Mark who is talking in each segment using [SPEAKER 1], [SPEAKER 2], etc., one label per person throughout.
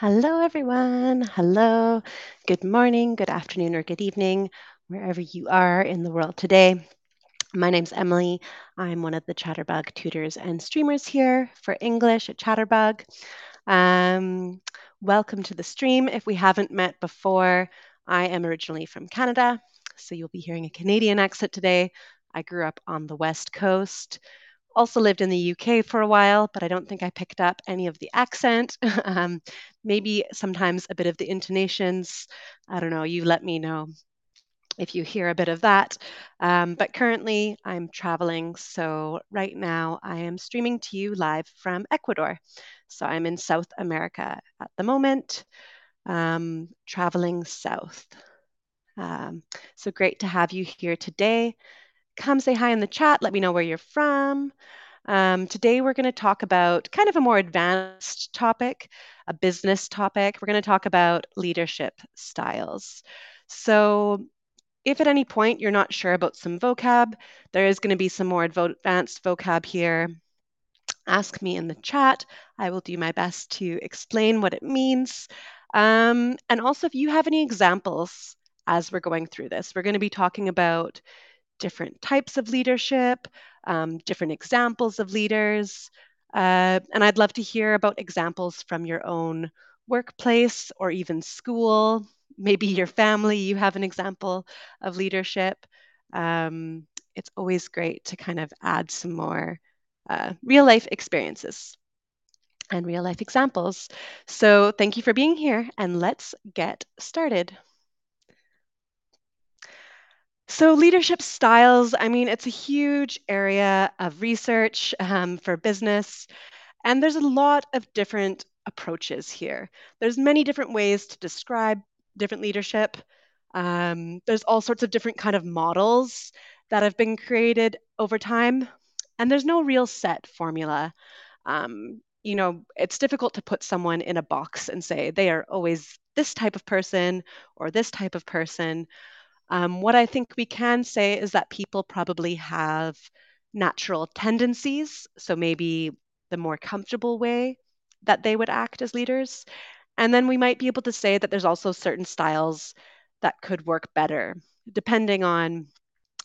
[SPEAKER 1] Hello, everyone. Hello. Good morning, good afternoon, or good evening, wherever you are in the world today. My name's Emily. I'm one of the Chatterbug tutors and streamers here for English at Chatterbug. Um, welcome to the stream. If we haven't met before, I am originally from Canada, so you'll be hearing a Canadian accent today. I grew up on the West Coast also lived in the UK for a while, but I don't think I picked up any of the accent. um, maybe sometimes a bit of the intonations. I don't know. You let me know if you hear a bit of that. Um, but currently, I'm traveling. So, right now, I am streaming to you live from Ecuador. So, I'm in South America at the moment, um, traveling south. Um, so, great to have you here today come say hi in the chat. Let me know where you're from. Um, today, we're going to talk about kind of a more advanced topic, a business topic. We're going to talk about leadership styles. So, if at any point you're not sure about some vocab, there is going to be some more advanced vocab here. Ask me in the chat. I will do my best to explain what it means. Um, and also, if you have any examples as we're going through this, we're going to be talking about different types of leadership, um, different examples of leaders. Uh, and I'd love to hear about examples from your own workplace or even school. Maybe your family, you have an example of leadership. Um, it's always great to kind of add some more uh, real life experiences and real life examples. So, thank you for being here, and let's get started. So, leadership styles, I mean, it's a huge area of research um, for business, and there's a lot of different approaches here. There's many different ways to describe different leadership. Um, there's all sorts of different kind of models that have been created over time, and there's no real set formula. Um, you know, it's difficult to put someone in a box and say they are always this type of person or this type of person. Um, what I think we can say is that people probably have natural tendencies. So maybe the more comfortable way that they would act as leaders. And then we might be able to say that there's also certain styles that could work better, depending on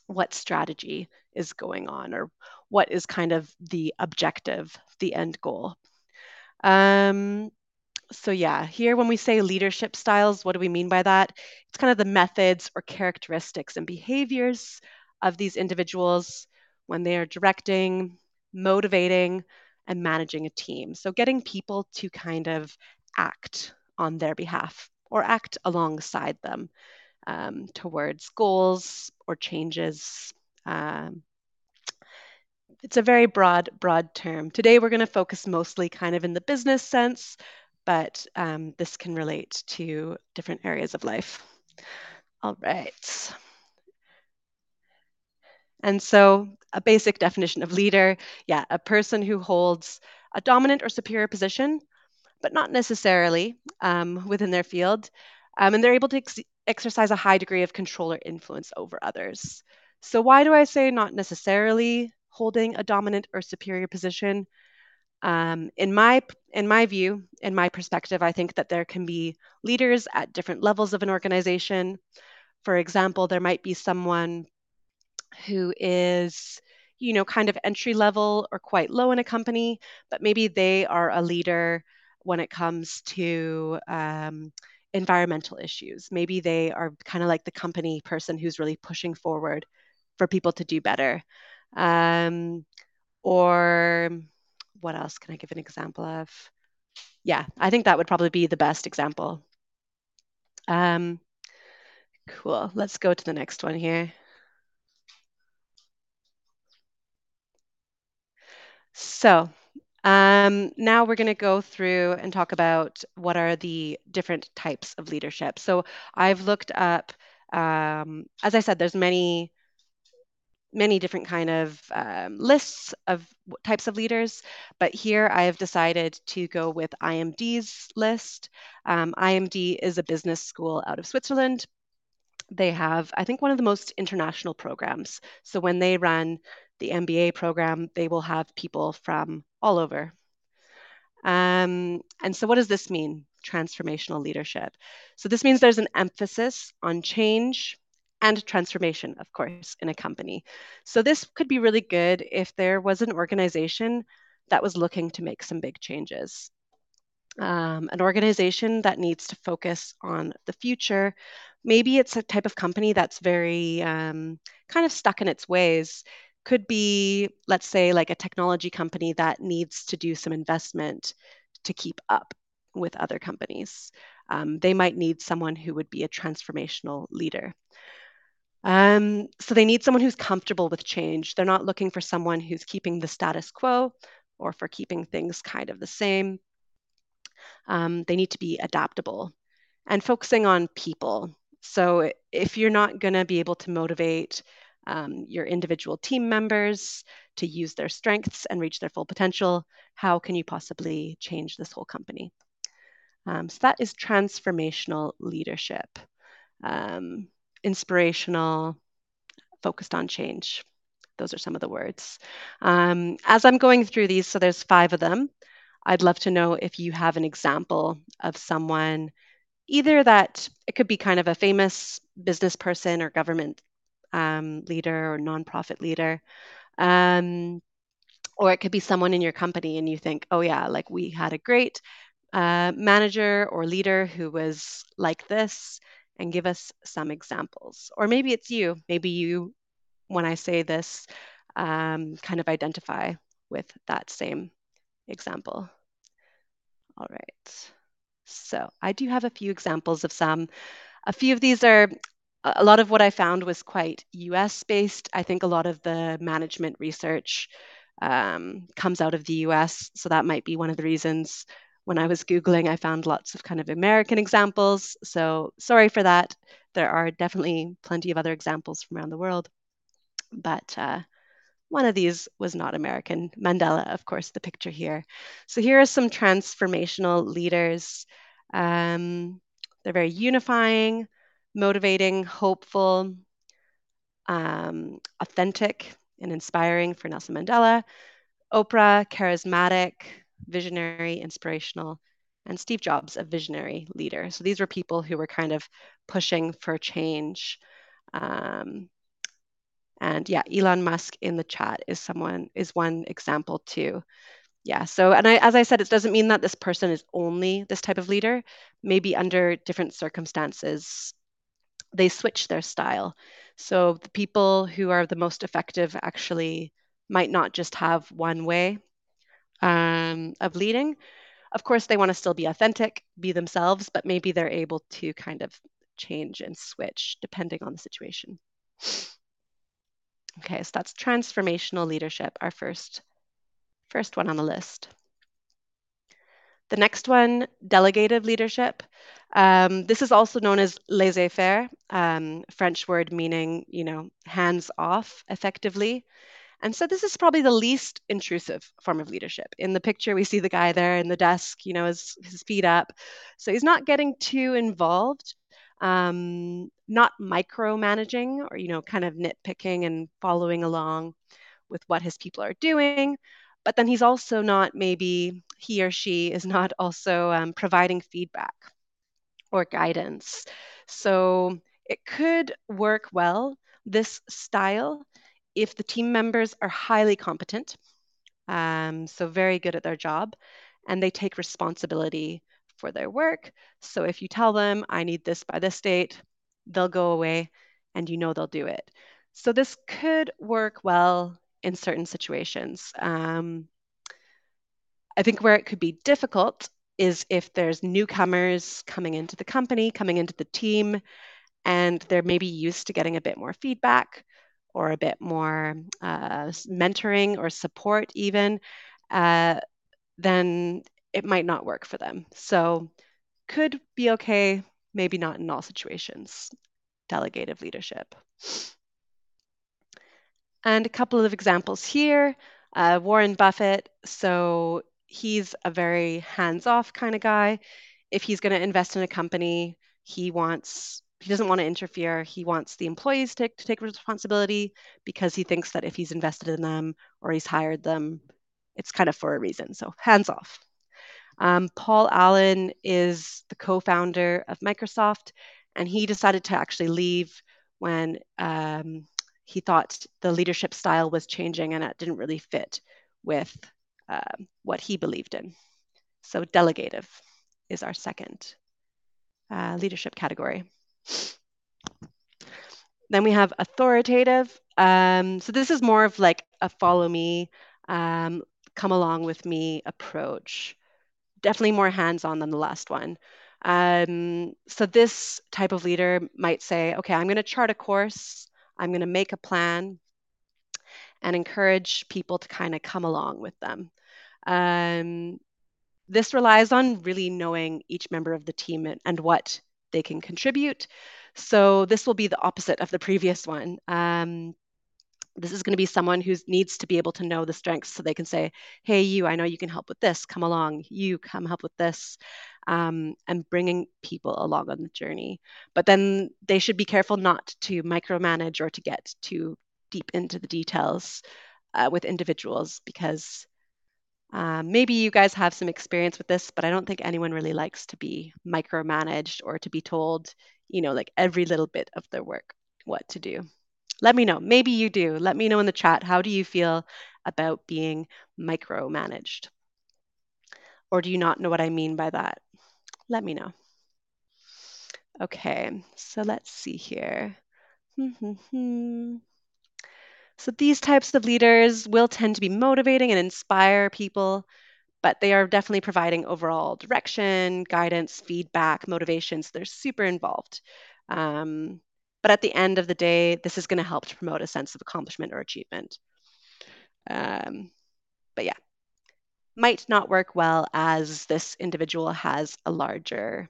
[SPEAKER 1] what strategy is going on or what is kind of the objective, the end goal. Um, so yeah, here when we say leadership styles, what do we mean by that? It's kind of the methods or characteristics and behaviors of these individuals when they are directing, motivating, and managing a team. So getting people to kind of act on their behalf or act alongside them um, towards goals or changes. Um, it's a very broad, broad term. Today, we're going to focus mostly kind of in the business sense, but um, this can relate to different areas of life. All right. And so, a basic definition of leader yeah, a person who holds a dominant or superior position, but not necessarily um, within their field. Um, and they're able to ex- exercise a high degree of control or influence over others. So, why do I say not necessarily holding a dominant or superior position? Um, in my in my view, in my perspective, I think that there can be leaders at different levels of an organization. For example, there might be someone who is, you know, kind of entry level or quite low in a company, but maybe they are a leader when it comes to um, environmental issues. Maybe they are kind of like the company person who's really pushing forward for people to do better. Um, or what else can I give an example of? Yeah, I think that would probably be the best example. Um, cool. Let's go to the next one here. So um, now we're going to go through and talk about what are the different types of leadership. So I've looked up, um, as I said, there's many many different kind of um, lists of types of leaders, but here I have decided to go with IMD's list. Um, IMD is a business school out of Switzerland. They have, I think, one of the most international programs. So when they run the MBA program, they will have people from all over. Um, and so, what does this mean? transformational leadership. So this means there's an emphasis on change and transformation, of course, in a company. So this could be really good if there was an organization that was looking to make some big changes. Um, an organization that needs to focus on the future. Maybe it's a type of company that's very um, kind of stuck in its ways. Could be, let's say, like a technology company that needs to do some investment to keep up with other companies. Um, they might need someone who would be a transformational leader. Um, so they need someone who's comfortable with change. They're not looking for someone who's keeping the status quo or for keeping things kind of the same. Um, they need to be adaptable and focusing on people. So if you're not going to be able to motivate um, your individual team members to use their strengths and reach their full potential, how can you possibly change this whole company? Um, so that is transformational leadership, um, inspirational, focused on change. Those are some of the words. Um, as I'm going through these, so there's five of them. I'd love to know if you have an example of someone, either that it could be kind of a famous business person or government um, leader or nonprofit leader. Um, or it could be someone in your company and you think, oh, yeah, like we had a great uh, manager or leader who was like this, and give us some examples. Or maybe it's you. Maybe you, when I say this, um, kind of identify with that same example. All right. So I do have a few examples of some. A few of these are a lot of what I found was quite US based. I think a lot of the management research um, comes out of the US. So that might be one of the reasons when I was Googling, I found lots of kind of American examples. So sorry for that. There are definitely plenty of other examples from around the world. But uh, one of these was not American. Mandela, of course, the picture here. So here are some transformational leaders. Um, they're very unifying, motivating, hopeful, um, authentic, and inspiring for Nelson Mandela. Oprah, charismatic, visionary, inspirational, and Steve Jobs, a visionary leader. So these were people who were kind of pushing for change. Um, and yeah, Elon Musk in the chat is someone is one example too. Yeah. So, and I, as I said, it doesn't mean that this person is only this type of leader. Maybe under different circumstances, they switch their style. So the people who are the most effective actually might not just have one way um, of leading. Of course, they want to still be authentic, be themselves, but maybe they're able to kind of change and switch depending on the situation. Okay, so that's transformational leadership, our first, first one on the list. The next one, delegative leadership. Um, this is also known as laissez-faire, um, French word meaning, you know, hands off effectively. And so this is probably the least intrusive form of leadership. In the picture, we see the guy there in the desk, you know, his, his feet up. So he's not getting too involved um, not micromanaging or you know kind of nitpicking and following along with what his people are doing but then he's also not maybe he or she is not also um, providing feedback or guidance so it could work well this style if the team members are highly competent um, so very good at their job and they take responsibility for their work. So if you tell them, I need this by this date, they'll go away and you know they'll do it. So this could work well in certain situations. Um, I think where it could be difficult is if there's newcomers coming into the company, coming into the team, and they're maybe used to getting a bit more feedback or a bit more uh, mentoring or support, even, uh, then it might not work for them. So could be okay, maybe not in all situations. Delegative leadership. And a couple of examples here. Uh, Warren Buffett, so he's a very hands-off kind of guy. If he's going to invest in a company, he wants he doesn't want to interfere. He wants the employees to, to take responsibility because he thinks that if he's invested in them or he's hired them, it's kind of for a reason. So hands off. Um, Paul Allen is the co founder of Microsoft, and he decided to actually leave when um, he thought the leadership style was changing and it didn't really fit with uh, what he believed in. So, delegative is our second uh, leadership category. Then we have authoritative. Um, so, this is more of like a follow me, um, come along with me approach. Definitely more hands on than the last one. Um, so, this type of leader might say, okay, I'm going to chart a course, I'm going to make a plan, and encourage people to kind of come along with them. Um, this relies on really knowing each member of the team and, and, what they can contribute. So this will be the opposite of the previous one. Um, this is going to be someone who needs to be able to know the strengths so they can say, hey, you, I know you can help with this, come along, you come help with this, um, and bringing people along on the journey. But then they should be careful not to micromanage or to get too deep into the details uh, with individuals because um, maybe you guys have some experience with this, but I don't think anyone really likes to be micromanaged or to be told, you know, like every little bit of their work, what to do. Let me know. Maybe you do. Let me know in the chat. How do you feel about being micromanaged? Or do you not know what I mean by that? Let me know. Okay, so let's see here. Hmm, hmm, hmm. So these types of leaders will tend to be motivating and inspire people, but they are definitely providing overall direction, guidance, feedback, motivation. So They're super involved. Um, but at the end of the day, this is going to help to promote a sense of accomplishment or achievement. Um, but yeah, might not work well as this individual has a larger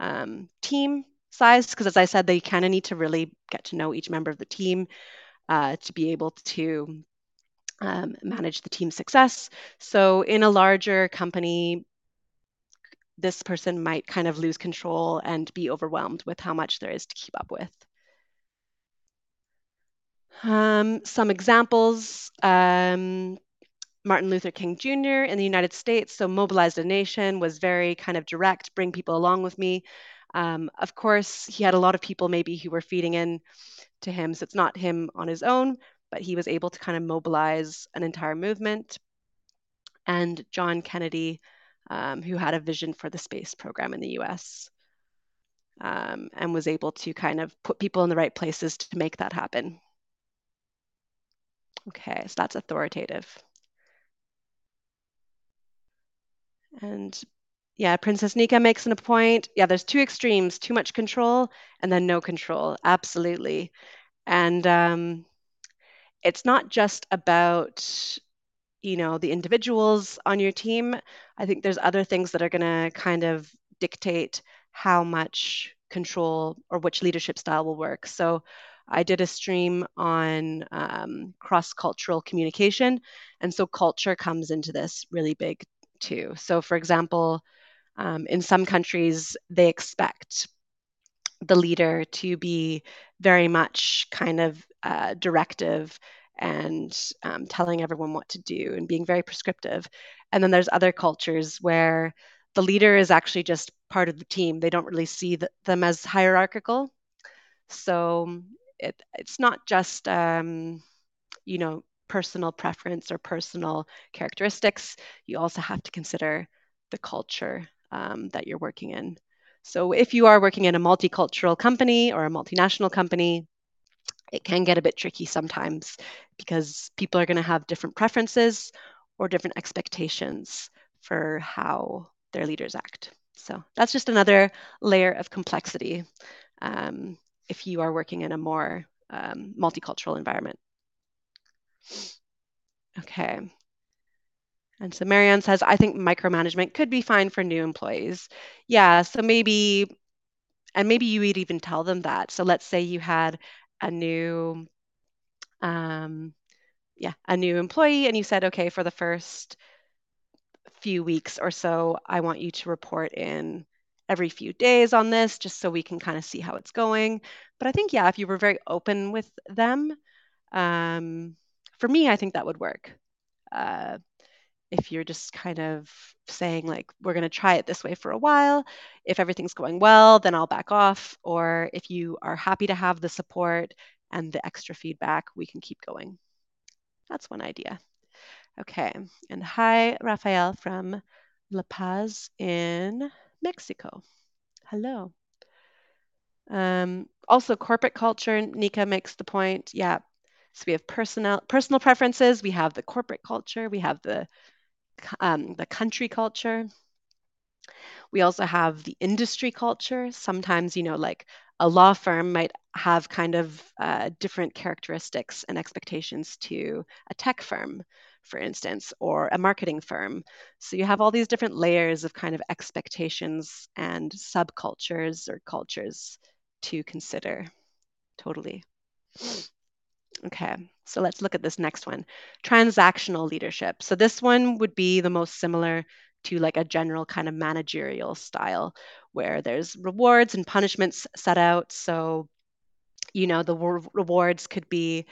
[SPEAKER 1] um, team size, because as I said, they kind of need to really get to know each member of the team uh, to be able to um, manage the team success. So in a larger company, this person might kind of lose control and be overwhelmed with how much there is to keep up with. Um, some examples, um, Martin Luther King Jr. in the United States, so mobilized a nation, was very kind of direct, bring people along with me. Um, of course, he had a lot of people maybe who were feeding in to him. So it's not him on his own, but he was able to kind of mobilize an entire movement. And John Kennedy, um, who had a vision for the space program in the US um, and was able to kind of put people in the right places to make that happen. Okay, so that's authoritative. And yeah, Princess Nika makes an point. Yeah, there's two extremes too much control and then no control. Absolutely. And um, it's not just about, you know, the individuals on your team. I think there's other things that are going to kind of dictate how much control or which leadership style will work. So I did a stream on um, cross cultural communication. And so culture comes into this really big too. So, for example, um, in some countries, they expect the leader to be very much kind of uh, directive and um, telling everyone what to do and being very prescriptive. And then there's other cultures where the leader is actually just part of the team. They don't really see the, them as hierarchical. So it, it's not just, um, you know, personal preference or personal characteristics. You also have to consider the culture um, that you're working in. So if you are working in a multicultural company or a multinational company, it can get a bit tricky sometimes because people are going to have different preferences or different expectations for how their leaders act. So that's just another layer of complexity um, if you are working in a more um, multicultural environment. Okay, and so Marianne says, I think micromanagement could be fine for new employees. Yeah, so maybe, and maybe you would even tell them that. So let's say you had a new, um, yeah, a new employee, and you said, okay, for the first few weeks or so, I want you to report in every few days on this, just so we can kind of see how it's going. But I think, yeah, if you were very open with them, um, for me, I think that would work. Uh, if you're just kind of saying like we're going to try it this way for a while. If everything's going well then i'll back off or if you are happy to have the support and the extra feedback we can keep going. That's one idea. Okay and hi rafael from la paz in mexico. Hello. Um, also corporate culture nika makes the point yeah. So we have personal personal preferences we have the corporate culture we have the um, the country culture. We also have the industry culture. Sometimes, you know, like a law firm might have kind of uh, different characteristics and expectations to a tech firm, for instance, or a marketing firm. So you have all these different layers of kind of expectations and subcultures or cultures to consider. Totally. Okay, so let's look at this next one transactional leadership. So, this one would be the most similar to like a general kind of managerial style where there's rewards and punishments set out. So, you know, the re- rewards could be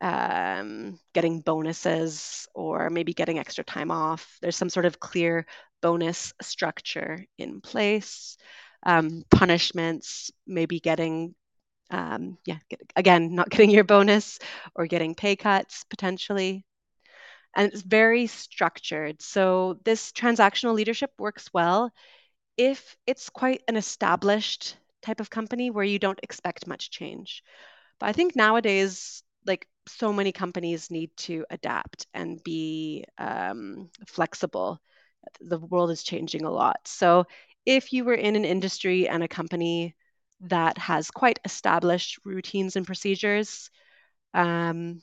[SPEAKER 1] um, getting bonuses or maybe getting extra time off. There's some sort of clear bonus structure in place. Um, punishments, maybe getting um, yeah, get, again, not getting your bonus or getting pay cuts potentially. And it's very structured. So this transactional leadership works well if it's quite an established type of company where you don't expect much change. But I think nowadays, like so many companies need to adapt and be um, flexible. The world is changing a lot. So if you were in an industry and a company that has quite established routines and procedures um,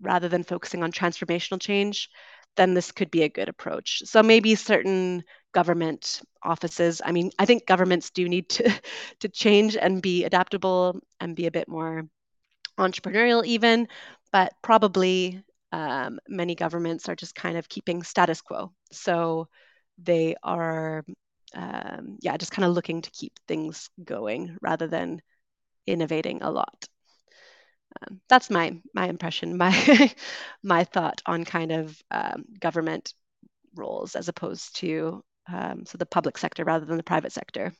[SPEAKER 1] rather than focusing on transformational change, then this could be a good approach. So maybe certain government offices, I mean, I think governments do need to, to change and be adaptable and be a bit more entrepreneurial, even, but probably um, many governments are just kind of keeping status quo. So they are um, yeah, just kind of looking to keep things going rather than innovating a lot. Um, that's my my impression, my my thought on kind of um, government roles as opposed to um, so the public sector rather than the private sector.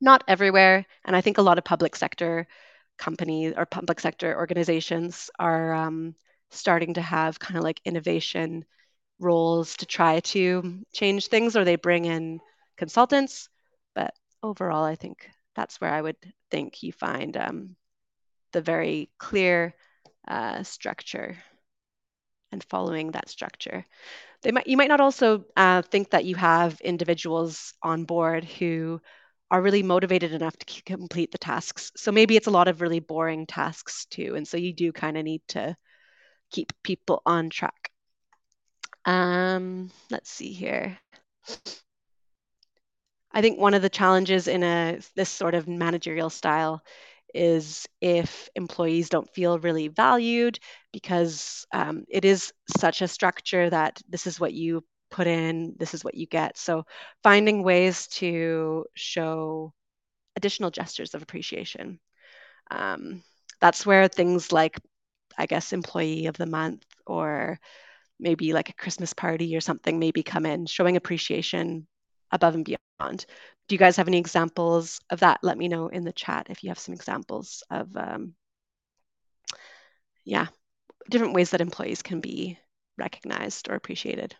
[SPEAKER 1] Not everywhere, and I think a lot of public sector companies or public sector organizations are um, starting to have kind of like innovation roles to try to change things or they bring in consultants. But overall, I think that's where I would think you find um, the very clear uh, structure and following that structure. They might, you might not also uh, think that you have individuals on board who are really motivated enough to complete the tasks. So maybe it's a lot of really boring tasks too. And so you do kind of need to keep people on track. Um, let's see here. I think one of the challenges in a this sort of managerial style is if employees don't feel really valued because um, it is such a structure that this is what you put in, this is what you get. So finding ways to show additional gestures of appreciation. Um, that's where things like, I guess, employee of the month or maybe like a Christmas party or something maybe come in, showing appreciation above and beyond. Do you guys have any examples of that? Let me know in the chat if you have some examples of, um, yeah, different ways that employees can be recognized or appreciated.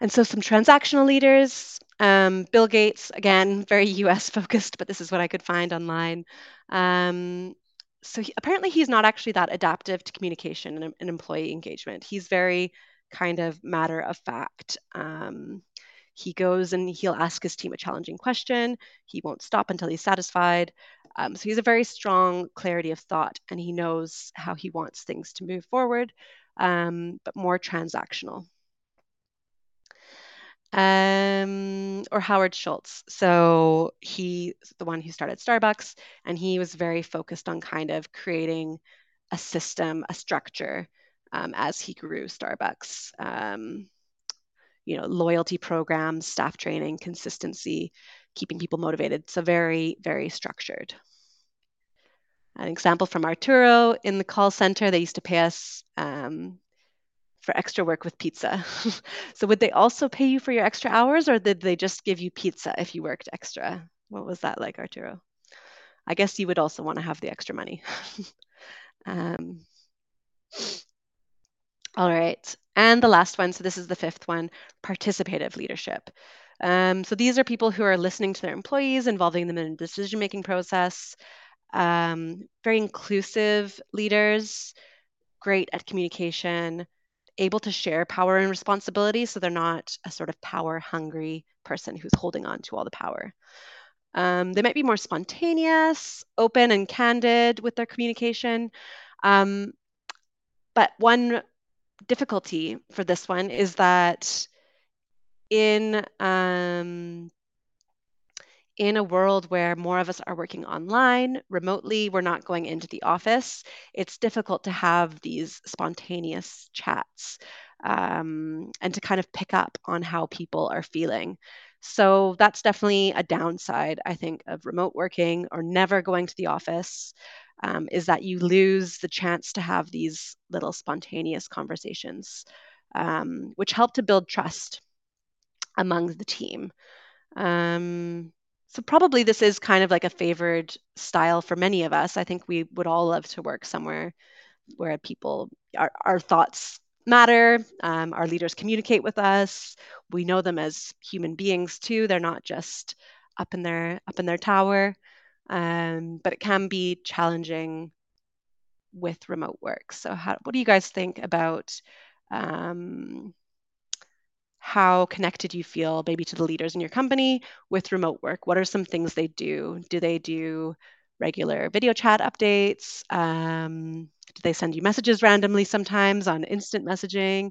[SPEAKER 1] And so some transactional leaders, um, Bill Gates, again, very US focused, but this is what I could find online. Um, so he, apparently he's not actually that adaptive to communication and, and, employee engagement. He's very kind of matter of fact. Um, he goes and he'll ask his team a challenging question. He won't stop until he's satisfied. Um, so he's a very strong clarity of thought and he knows how he wants things to move forward, um, but more transactional um, or Howard Schultz. So he's the one who started Starbucks, and he was very focused on kind of creating a system, a structure um, as he grew Starbucks. Um, you know, loyalty programs, staff training, consistency, keeping people motivated. So very, very structured. an example from Arturo in the call center, they used to pay us um, for extra work with pizza. so would they also pay you for your extra hours or did they just give you pizza if you worked extra? What was that like, Arturo? I guess you would also want to have the extra money. um, all right. And the last one, so this is the fifth one participative leadership. Um, so these are people who are listening to their employees, involving them in the decision making process, um, very inclusive leaders, great at communication, able to share power and responsibility. So they're not a sort of power hungry person who's holding on to all the power. Um, they might be more spontaneous, open, and candid with their communication. Um, but one difficulty for this one is that in um, in a world where more of us are working online, remotely, we're not going into the office, it's difficult to have these spontaneous chats um, and to kind of pick up on how people are feeling. So that's definitely a downside, I think, of remote working or never going to the office. Um, is that you lose the chance to have these little spontaneous conversations, um, which help to build trust among the team. Um, so probably this is kind of like a favored style for many of us. I think we would all love to work somewhere where people our, our thoughts matter um, our leaders communicate with us. We know them as human beings too. They're not just up in their up in their tower. Um, but it can be challenging with remote work. So how, what do you guys think about um, how connected you feel maybe to the leaders in your company with remote work. What are some things they do? Do they do regular video chat updates? Um, do they send you messages randomly sometimes on instant messaging?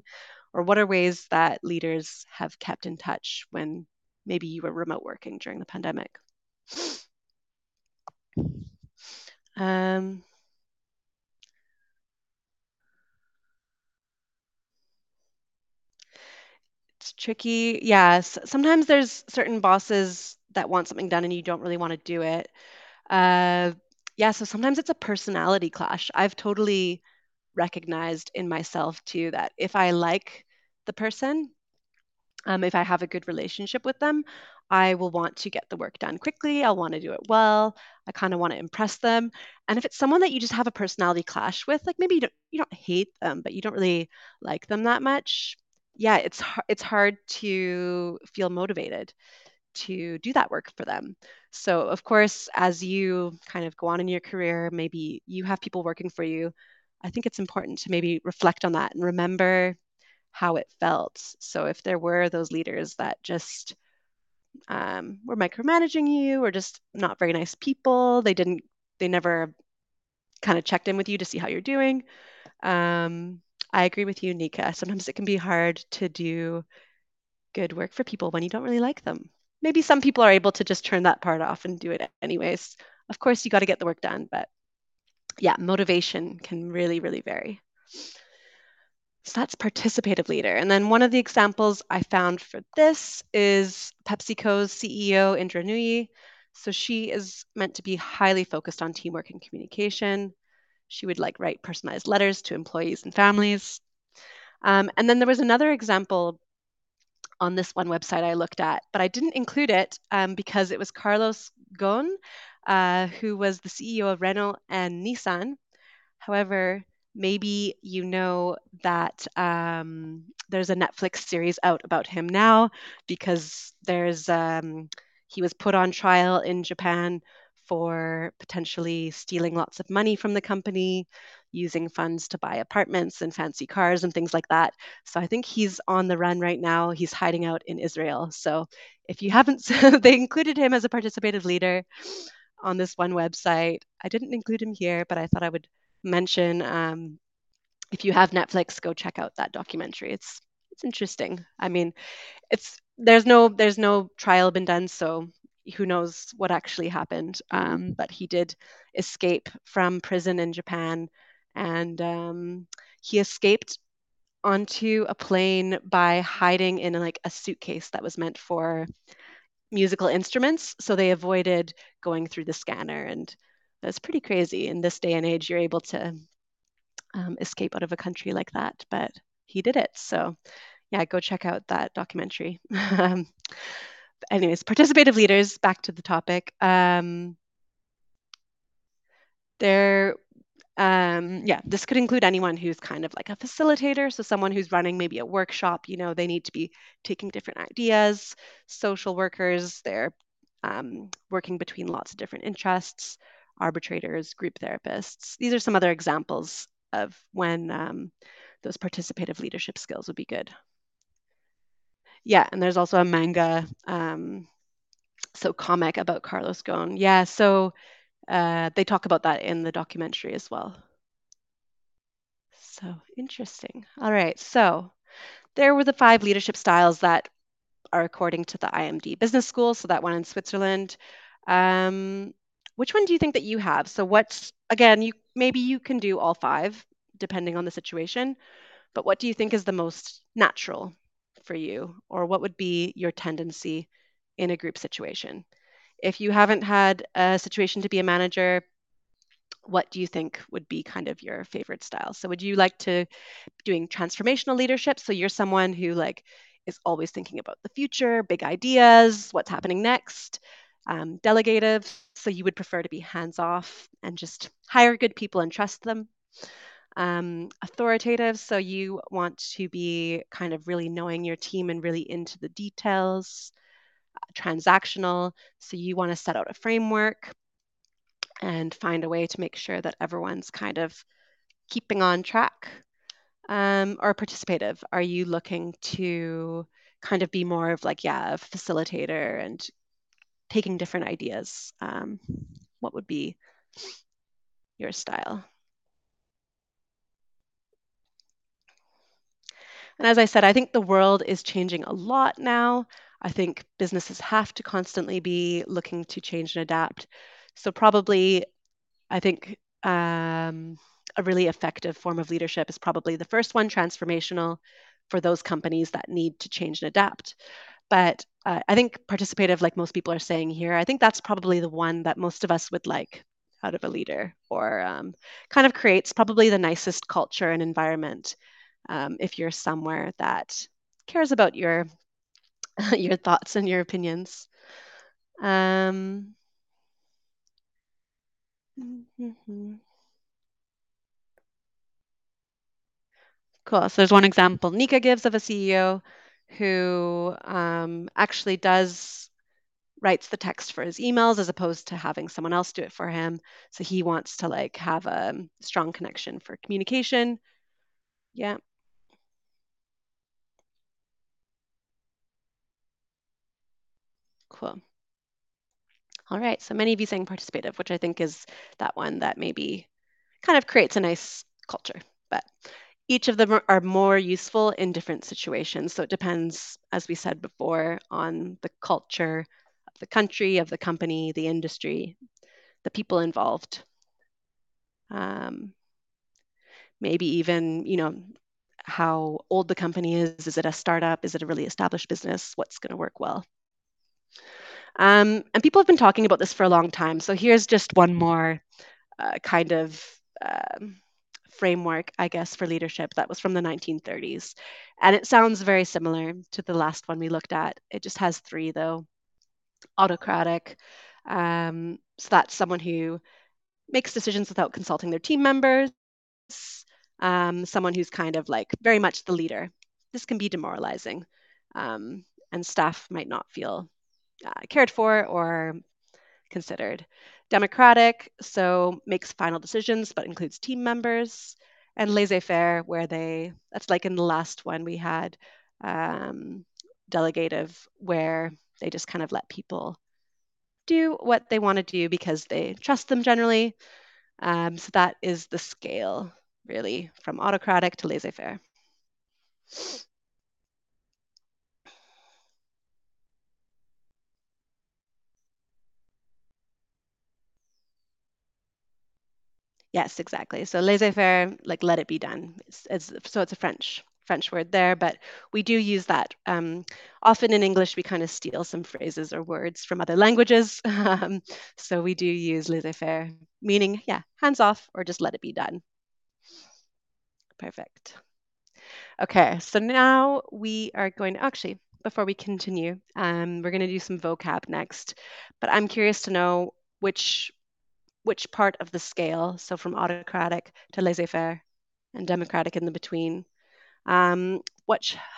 [SPEAKER 1] Or what are ways that leaders have kept in touch when maybe you were remote working during the pandemic? Um, tricky. Yes. Sometimes there's certain bosses that want something done and you don't really want to do it. Uh, yeah, so sometimes it's a personality clash. I've totally recognized in myself too that if I like the person, um, if I have a good relationship with them, I will want to get the work done quickly. I'll want to do it well. I kind of want to impress them. And if it's someone that you just have a personality clash with, like maybe you don't you don't hate them, but you don't really like them that much, yeah, it's it's hard to feel motivated to do that work for them. So, of course, as you kind of go on in your career, maybe you have people working for you. I think it's important to maybe reflect on that and remember how it felt. So, if there were those leaders that just um, were micromanaging you or just not very nice people, they didn't, they never kind of checked in with you to see how you're doing. Um, I agree with you, Nika. Sometimes it can be hard to do good work for people when you don't really like them. Maybe some people are able to just turn that part off and do it anyways. Of course, you got to get the work done, but yeah, motivation can really, really vary. So that's participative leader. And then one of the examples I found for this is PepsiCo's CEO, Indra Nooyi. So she is meant to be highly focused on teamwork and communication. She would like write personalized letters to employees and families. Um, and then there was another example on this one website I looked at, but I didn't include it um, because it was Carlos Ghosn, uh, who was the CEO of Renault and Nissan. However, maybe you know that um, there's a Netflix series out about him now because there's um, he was put on trial in Japan for potentially stealing lots of money from the company, using funds to buy apartments and fancy cars and things like that. So I think he's on the run right now. He's hiding out in Israel. So if you haven't, they included him as a participative leader on this one website. I didn't include him here, but I thought I would mention um, if you have Netflix, go check out that documentary. It's it's interesting. I mean, it's there's no there's no trial been done, so who knows what actually happened. Um, but he did escape from prison in Japan, and um, he escaped onto a plane by hiding in like a suitcase that was meant for musical instruments. So they avoided going through the scanner and That's pretty crazy. In this day and age, you're able to um, escape out of a country like that, but he did it. So, yeah, go check out that documentary. anyways, participative leaders, back to the topic. Um, there um, yeah, this could include anyone who's kind of like a facilitator. So, someone who's running maybe a workshop, you know, they need to be taking different ideas. Social workers, they're um, working between lots of different interests. Arbitrators, group therapists. These are some other examples of when um, those participative leadership skills would be good. Yeah, and there's also a manga, um, so comic about Carlos Ghosn. Yeah, so uh, they talk about that in the documentary as well. So interesting. All right. So there were the five leadership styles that are according to the IMD Business School. So that one in Switzerland. Um, which one do you think that you have? So what? Again, you maybe you can do all five depending on the situation. But what do you think is the most natural for you, or what would be your tendency in a group situation? If you haven't had a situation to be a manager, what do you think would be kind of your favorite style? So would you like to doing transformational leadership? So you're someone who like is always thinking about the future, big ideas, what's happening next. Um, delegative, so you would prefer to be hands off and just hire good people and trust them. Um, authoritative, so you want to be kind of really knowing your team and really into the details. Uh, transactional, so you want to set out a framework and find a way to make sure that everyone's kind of keeping on track. Um, or participative, are you looking to kind of be more of like, yeah, a facilitator and taking different ideas? Um, what would be your style? And as I said, I think the world is changing a lot now. I think businesses have to constantly be looking to change and adapt. So, probably, I think um, a really effective form of leadership is probably the first one transformational for those companies that need to change and adapt. But uh, I think participative, like most people are saying here, I think that's probably the one that most of us would like out of a leader or um, kind of creates probably the nicest culture and environment um, if you're somewhere that cares about your your thoughts and your opinions. Um, mm-hmm. Cool. So there's one example Nika gives of a CEO who um, actually does writes the text for his emails as opposed to having someone else do it for him. So he wants to like have a strong connection for communication. Yeah. All right. So many of you saying participative, which I think is that one that maybe kind of creates a nice culture. But each of them are more useful in different situations. So it depends, as we said before, on the culture of the country, of the company, the industry, the people involved. Um, maybe even, you know, how old the company is. Is it a startup? Is it a really established business? What's going to work well? Um, and people have been talking about this for a long time. So here's just one more uh, kind of um, framework, I guess, for leadership that was from the 1930s. And it sounds very similar to the last one we looked at. It just has three, though autocratic. Um, so that's someone who makes decisions without consulting their team members, um, someone who's kind of like very much the leader. This can be demoralizing, um, and staff might not feel uh, cared for or considered. Democratic, so makes final decisions but includes team members. And laissez faire, where they, that's like in the last one we had, um, delegative, where they just kind of let people do what they want to do because they trust them generally. Um, so that is the scale, really, from autocratic to laissez faire. Yes, exactly. So laissez-faire, like let it be done. It's, it's, so it's a French French word there, but we do use that. Um, often in English, we kind of steal some phrases or words from other languages. Um, so we do use laissez faire, meaning, yeah, hands off or just let it be done. Perfect. Okay, so now we are going to actually, before we continue, um, we're going to do some vocab next. But I'm curious to know which which part of the scale, so from autocratic to laissez-faire and democratic in the between, um,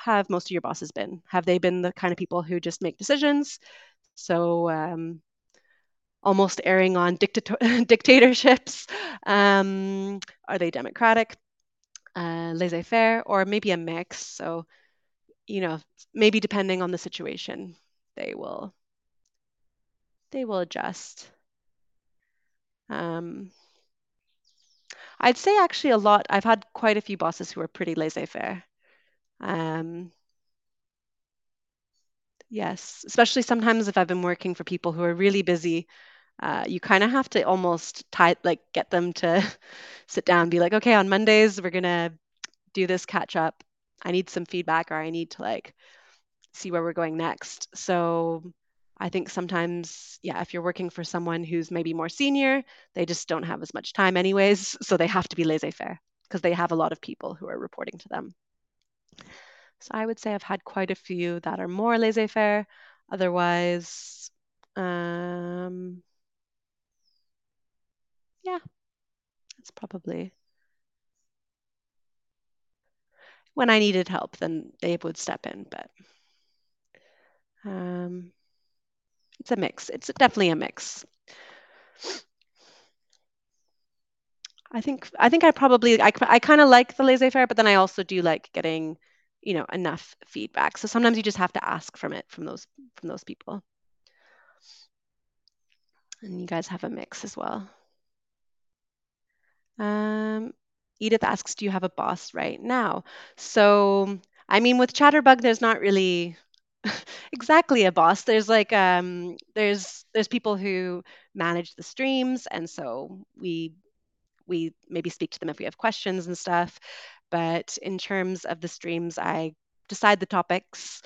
[SPEAKER 1] have most of your bosses been? Have they been the kind of people who just make decisions? So um, almost erring on dictatorships. Um, are they democratic, uh, laissez-faire, or maybe a mix? So, you know, maybe depending on the situation, they will they will adjust. Um, I'd say actually a lot. I've had quite a few bosses who are pretty laissez-faire. Um, yes, especially sometimes if I've been working for people who are really busy, uh, you kind of have to almost tie, like, get them to sit down, and be like, okay, on Mondays we're gonna do this catch up. I need some feedback, or I need to like see where we're going next. So I think sometimes, yeah, if you're working for someone who's maybe more senior, they just don't have as much time, anyways. So they have to be laissez faire because they have a lot of people who are reporting to them. So I would say I've had quite a few that are more laissez faire. Otherwise, um, yeah, it's probably when I needed help, then they would step in. But um, it's a mix. It's definitely a mix. I think I think I probably I, I kind of like the laissez-faire, but then I also do like getting, you know, enough feedback. So sometimes you just have to ask from it from those from those people. And you guys have a mix as well. Um, Edith asks, do you have a boss right now? So, I mean, with Chatterbug, there's not really exactly a boss. There's like um, there's there's people who manage the streams, and so we we maybe speak to them if we have questions and stuff. But in terms of the streams, I decide the topics.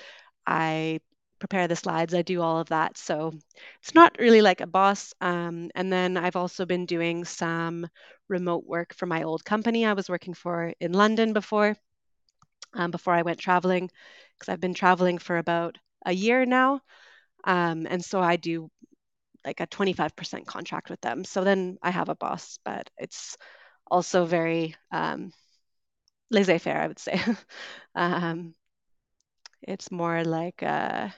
[SPEAKER 1] I prepare the slides. I do all of that. So it's not really like a boss. Um, and then I've also been doing some remote work for my old company I was working for in London before, um, before I went traveling, because I've been traveling for about a year now. Um, and so I do like a 25% contract with them. So then I have a boss, but it's also very um, laissez faire, I would say. um, it's more like, uh,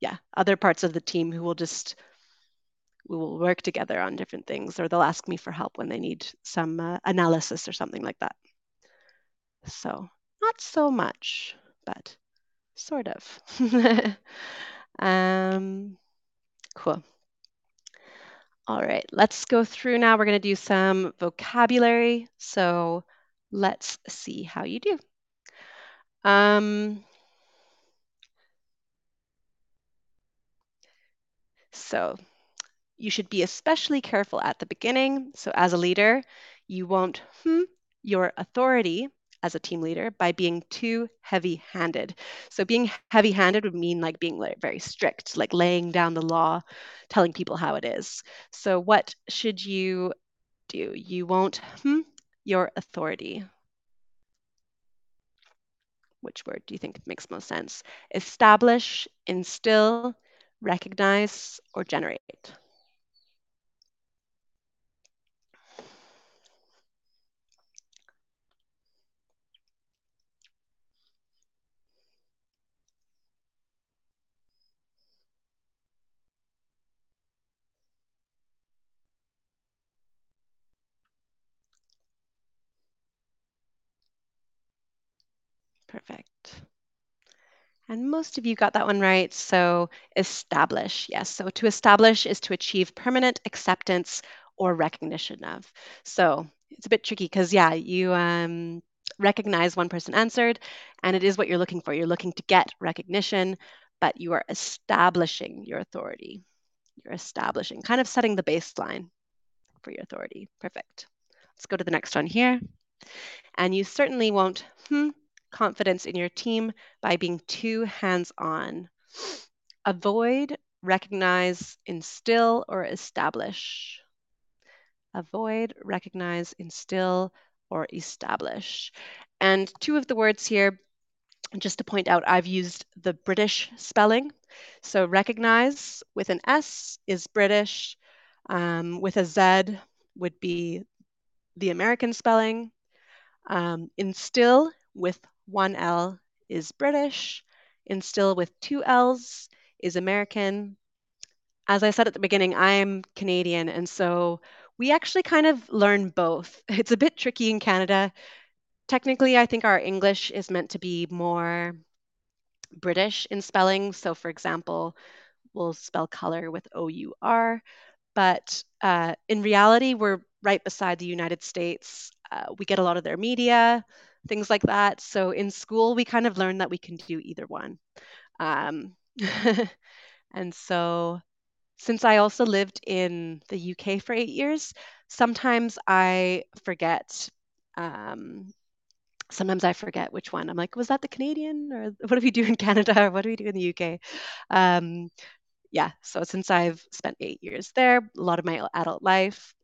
[SPEAKER 1] yeah, other parts of the team who will just we will work together on different things, or they'll ask me for help when they need some uh, analysis or something like that. So not so much, but sort of. um, cool. All right, let's go through now. We're going to do some vocabulary. So let's see how you do. Um, so you should be especially careful at the beginning. So as a leader, you won't hmm your authority as a team leader by being too heavy handed. So, being heavy handed would mean like being very strict, like laying down the law, telling people how it is. So, what should you do? You won't hmm, your authority. Which word do you think makes most sense? Establish, instill, recognize, or generate? Perfect. And most of you got that one right. So establish, yes. So to establish is to achieve permanent acceptance or recognition of. So it's a bit tricky because yeah, you um, recognize one person answered, and it is what you're looking for. You're looking to get recognition, but you are establishing your authority. You're establishing, kind of setting the baseline for your authority. Perfect. Let's go to the next one here. And you certainly won't hmm, confidence in your team by being too hands on. Avoid, recognize, instill, or establish. Avoid, recognize, instill, or establish. And two of the words here, just to point out, I've used the British spelling. So recognize with an S is British, um, with a Z would be the American spelling. Um, instill with one L is British. Instill with two L's is American. As I said at the beginning, I'm Canadian, and so we actually kind of learn both. It's a bit tricky in Canada. Technically, I think our English is meant to be more British in spelling. So, for example, we'll spell color with O U R, but uh, in reality, we're right beside the United States. Uh, we get a lot of their media, things like that. So in school, we kind of learn that we can do either one. Um, and so since I also lived in the UK for eight years, sometimes I forget. Um, sometimes I forget which one. I'm like, was that the Canadian or what do we do in Canada or what do we do in the UK? Um, yeah, so since I've spent eight years there, a lot of my adult life,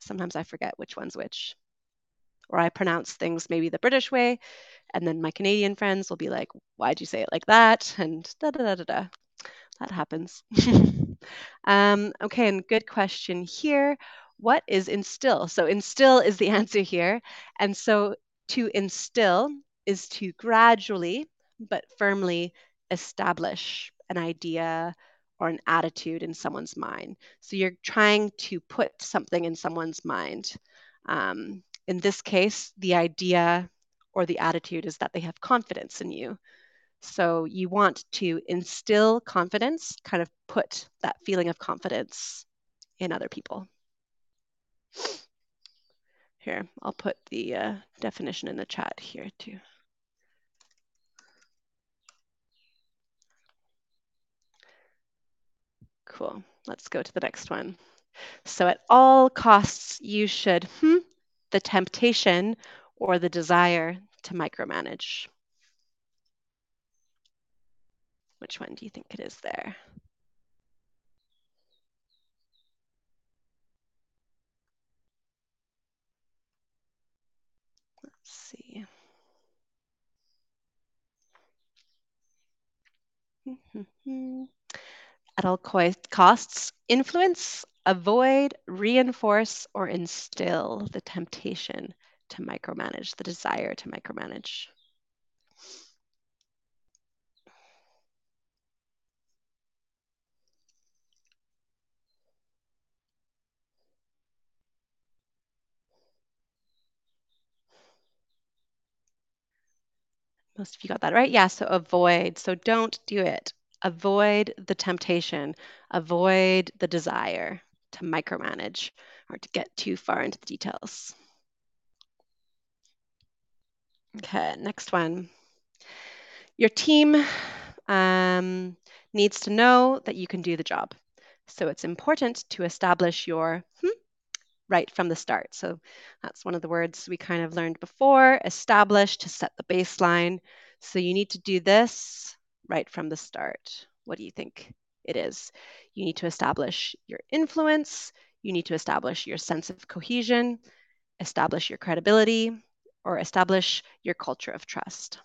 [SPEAKER 1] sometimes I forget which one's which. Or I pronounce things maybe the British way, and then my Canadian friends will be like, why'd you say it like that? And da da da da da. That happens. um, okay, and good question here. What is instill? So instill is the answer here. And so to instill is to gradually but firmly establish an idea or an attitude in someone's mind. So you're trying to put something in someone's mind. Um, in this case, the idea or the attitude is that they have confidence in you. So you want to instill confidence, kind of put that feeling of confidence in other people. Here, I'll put the uh, definition in the chat here too. Cool. Let's go to the next one. So at all costs, you should, hmm, the temptation or the desire to micromanage. Which one do you think it is there? Let's see. At all costs, influence, avoid, reinforce, or instill the temptation to micromanage, the desire to micromanage. Most of you got that right. Yeah, so avoid. So don't do it. Avoid the temptation, avoid the desire to micromanage or to get too far into the details. Okay, next one. Your team um, needs to know that you can do the job. So it's important to establish your hmm, right from the start. So that's one of the words we kind of learned before, establish to set the baseline. So you need to do this right from the start. What do you think it is? You need to establish your influence, you need to establish your sense of cohesion, establish your credibility, or establish your culture of trust.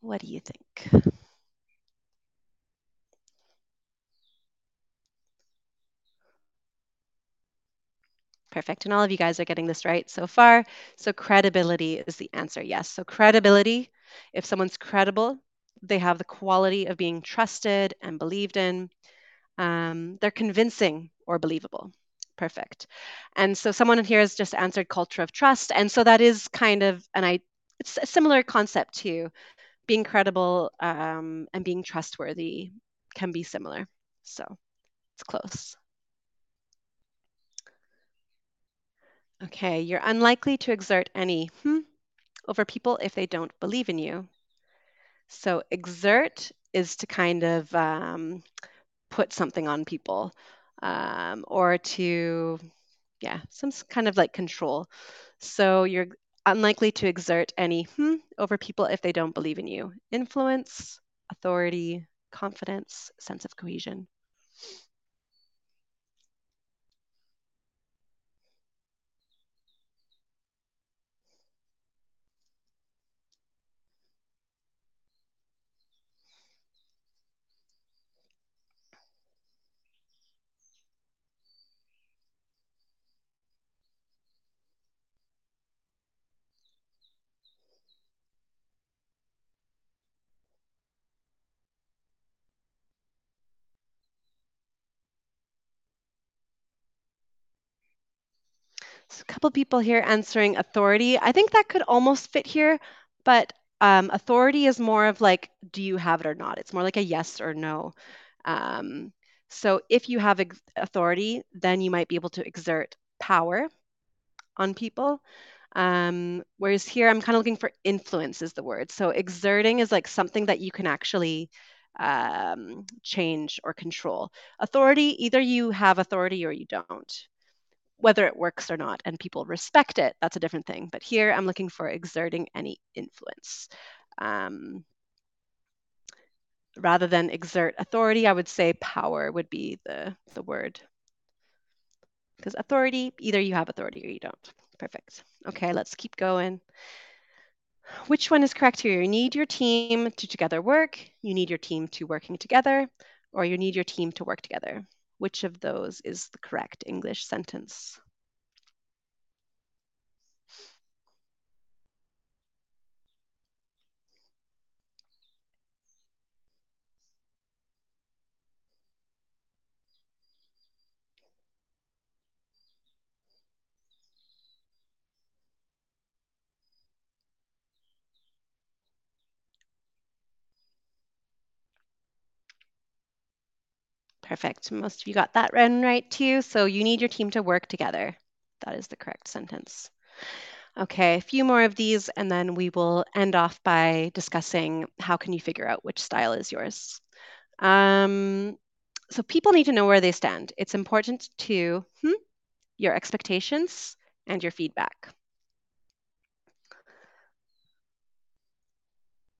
[SPEAKER 1] What do you think? Perfect. And all of you guys are getting this right so far. So credibility is the answer. Yes. So credibility, if someone's credible, they have the quality of being trusted and believed in. Um, they're convincing or believable. Perfect. And so someone here has just answered culture of trust. And so that is kind of, and I, it's a similar concept to being credible um, and being trustworthy can be similar. So it's close. Okay, you're unlikely to exert any hmm over people if they don't believe in you. So exert is to kind of um, put something on people um, or to yeah, some kind of like control. So you're unlikely to exert any hmm over people if they don't believe in you. Influence, authority, confidence, sense of cohesion. A couple people here answering authority. I think that could almost fit here, but um, authority is more of like, do you have it or not? It's more like a yes or no. Um, so if you have authority, then you might be able to exert power on people. Um, whereas here, I'm kind of looking for influence is the word. So exerting is like something that you can actually um, change or control. Authority, either you have authority or you don't whether it works or not and people respect it that's a different thing. But here i'm looking for exerting any influence. Um, rather than exert authority i would say power would be the the word. Because authority either you have authority or you don't. Perfect. Okay let's keep going. Which one is correct here? You need your team to together work you need your team to working together or you need your team to work together which of those is the correct english sentence Perfect. Most of you got that one right too. So you need your team to work together. That is the correct sentence. Okay, a few more of these, and then we will end off by discussing how can you figure out which style is yours. Um, so people need to know where they stand. It's important to hmm, your expectations and your feedback.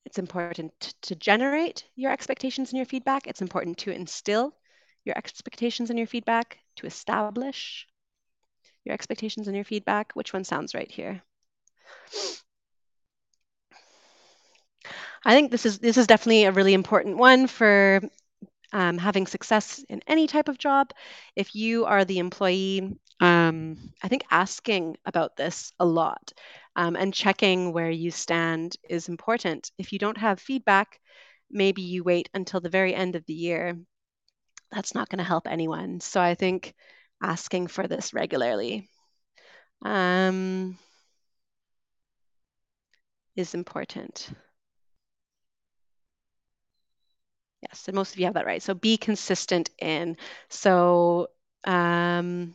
[SPEAKER 1] It's important to generate your expectations and your feedback. It's important to instill your expectations and your feedback, to establish your expectations and your feedback. Which one sounds right here? I think this is this is definitely a really important one for um, having success in any type of job. If you are the employee, um, I think asking about this a lot um, and checking where you stand is important. If you don't have feedback, maybe you wait until the very end of the year. That's not going to help anyone. So I think asking for this regularly um, is important. Yes, and most of you have that right. So be consistent in. So, um,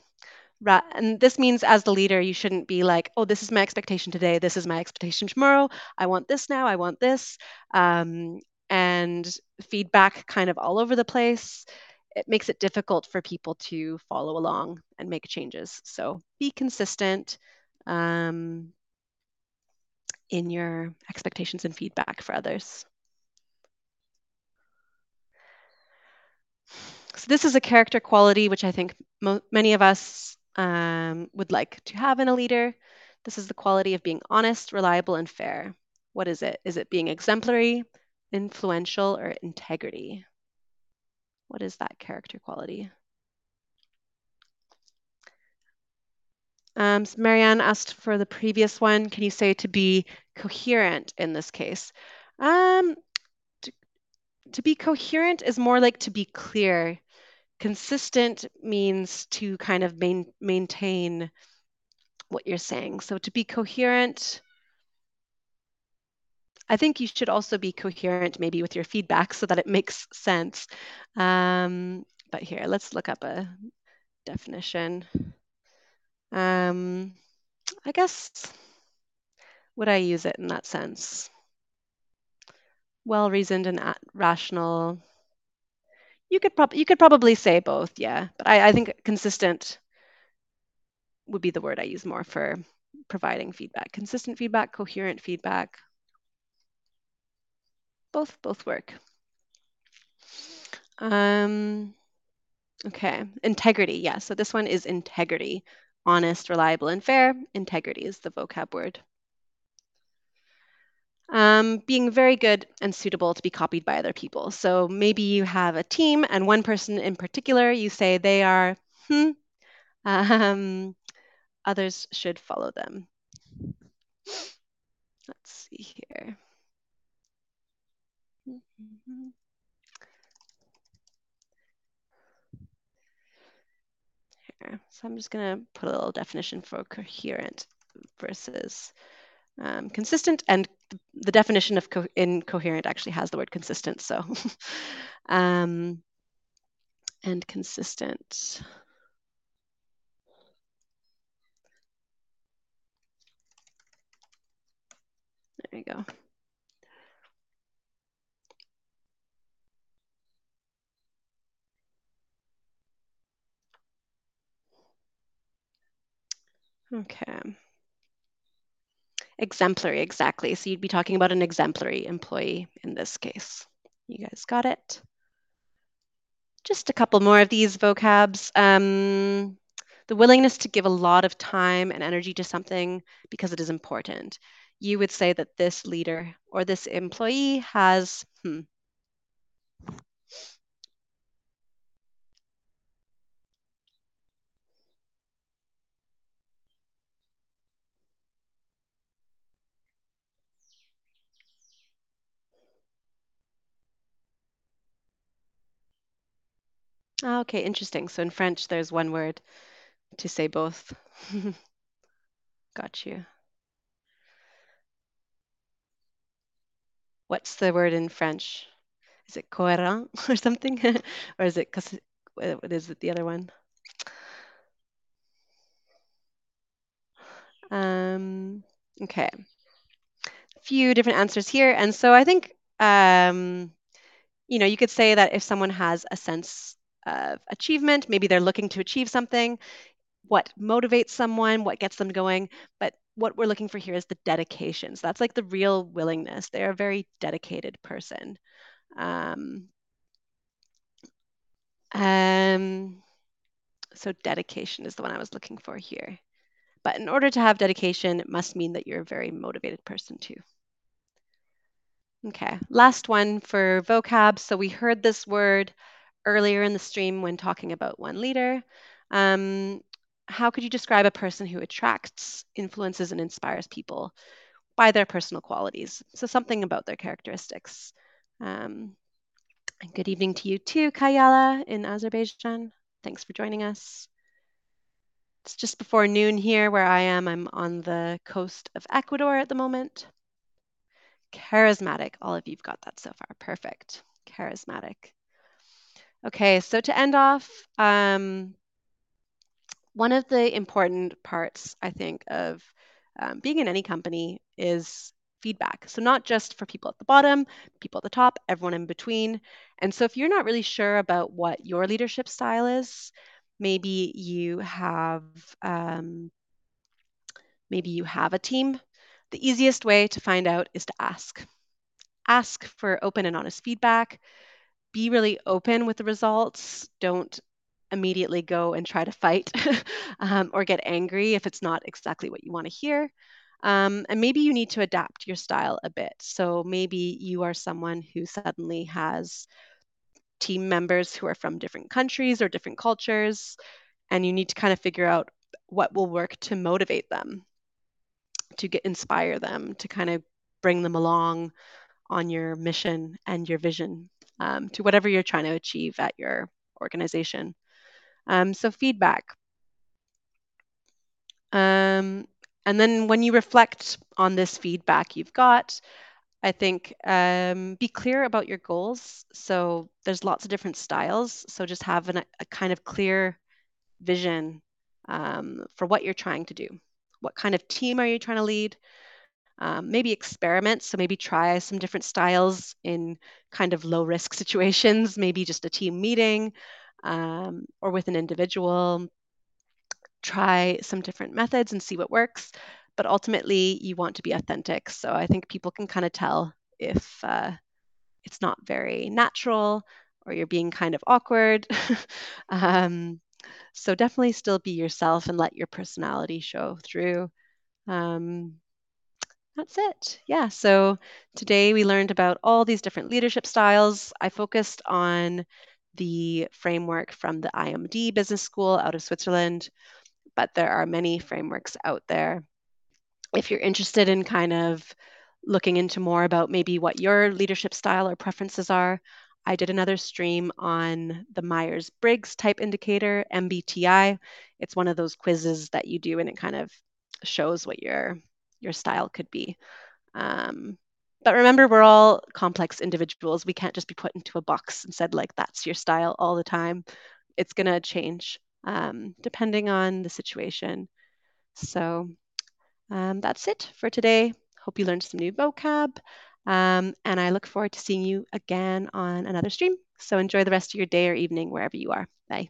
[SPEAKER 1] and this means as the leader, you shouldn't be like, oh, this is my expectation today. This is my expectation tomorrow. I want this now. I want this. Um, and feedback kind of all over the place. It makes it difficult for people to follow along and make changes. So be consistent um, in your expectations and feedback for others. So this is a character quality which I think many of us um, would like to have in a leader. This is the quality of being honest, reliable, and fair. What is it? Is it being exemplary, influential, or integrity? What is that character quality? Um, so Marianne asked for the previous one. Can you say to be coherent in this case? Um, to, to be coherent is more like to be clear. Consistent means to kind of main, maintain what you're saying. So to be coherent, I think you should also be coherent maybe with your feedback so that it makes sense. Um, but here, let's look up a definition. Um, I guess, would I use it in that sense? Well-reasoned and rational. You could probably you could probably say both, yeah. But I, I think consistent would be the word I use more for providing feedback. Consistent feedback, coherent feedback. Both both work. Um, okay, integrity. Yeah, so this one is integrity. Honest, reliable, and fair. Integrity is the vocab word. Um, being very good and suitable to be copied by other people. So maybe you have a team and one person in particular, you say they are, hmm, um, others should follow them. Let's see here. So I'm just going to put a little definition for coherent versus um, consistent, and the definition of co incoherent actually has the word consistent. So, um, and consistent. There you go. Okay. Exemplary, exactly. So you'd be talking about an exemplary employee in this case. You guys got it? Just a couple more of these vocabs. Um, the willingness to give a lot of time and energy to something because it is important. You would say that this leader or this employee has, hmm, Ah, okay, interesting. So in French, there's one word to say both. Got you. What's the word in French? Is it cohérent or something? or is it, what is it, the other one? Um, okay. A few different answers here. And so I think, um, you know, you could say that if someone has a sense of achievement, maybe they're looking to achieve something, what motivates someone, what gets them going. But what we're looking for here is the dedication. So that's like the real willingness. They're a very dedicated person. Um, um, so dedication is the one I was looking for here. But in order to have dedication, it must mean that you're a very motivated person too. Okay, last one for vocab. So we heard this word earlier in the stream when talking about one leader. Um, how could you describe a person who attracts, influences, and inspires people by their personal qualities? So something about their characteristics. Um, and good evening to you too, Kayala in Azerbaijan. Thanks for joining us. It's just before noon here where I am. I'm on the coast of Ecuador at the moment. Charismatic. All of you've got that so far. Perfect. Charismatic. Okay, so to end off, um, one of the important parts, I think, of um, being in any company is feedback. So, not just for people at the bottom, people at the top, everyone in between. And so, if you're not really sure about what your leadership style is, maybe you have um, maybe you have a team. The easiest way to find out is to ask. Ask for open and honest feedback. Be really open with the results. Don't immediately go and try to fight um, or get angry if it's not exactly what you want to hear. Um, and maybe you need to adapt your style a bit. So maybe you are someone who suddenly has team members who are from different countries or different cultures, and you need to kind of figure out what will work to motivate them, to get inspire them, to kind of bring them along on your mission and your vision um, to whatever you're trying to achieve at your organization. Um, so feedback. Um, and then when you reflect on this feedback you've got, I think um, be clear about your goals. So there's lots of different styles. So just have an, a kind of clear vision um, for what you're trying to do. What kind of team are you trying to lead? Um, maybe experiment. So maybe try some different styles in kind of low risk situations, maybe just a team meeting um, or with an individual. try some different methods and see what works. But ultimately, you want to be authentic. So I think people can kind of tell if uh, it's not very natural or you're being kind of awkward. um, so definitely still be yourself and let your personality show through. Um, that's it. Yeah. So today we learned about all these different leadership styles. I focused on the framework from the IMD Business School out of Switzerland, but there are many frameworks out there. If you're interested in kind of looking into more about maybe what your leadership style or preferences are, I did another stream on the Myers Briggs type indicator, MBTI. It's one of those quizzes that you do and it kind of shows what your your style could be. Um, but remember, we're all complex individuals. We can't just be put into a box and said, like, that's your style all the time. It's going to change um, depending on the situation. So um, that's it for today. Hope you learned some new vocab. Um, and I look forward to seeing you again on another stream. So enjoy the rest of your day or evening wherever you are. Bye.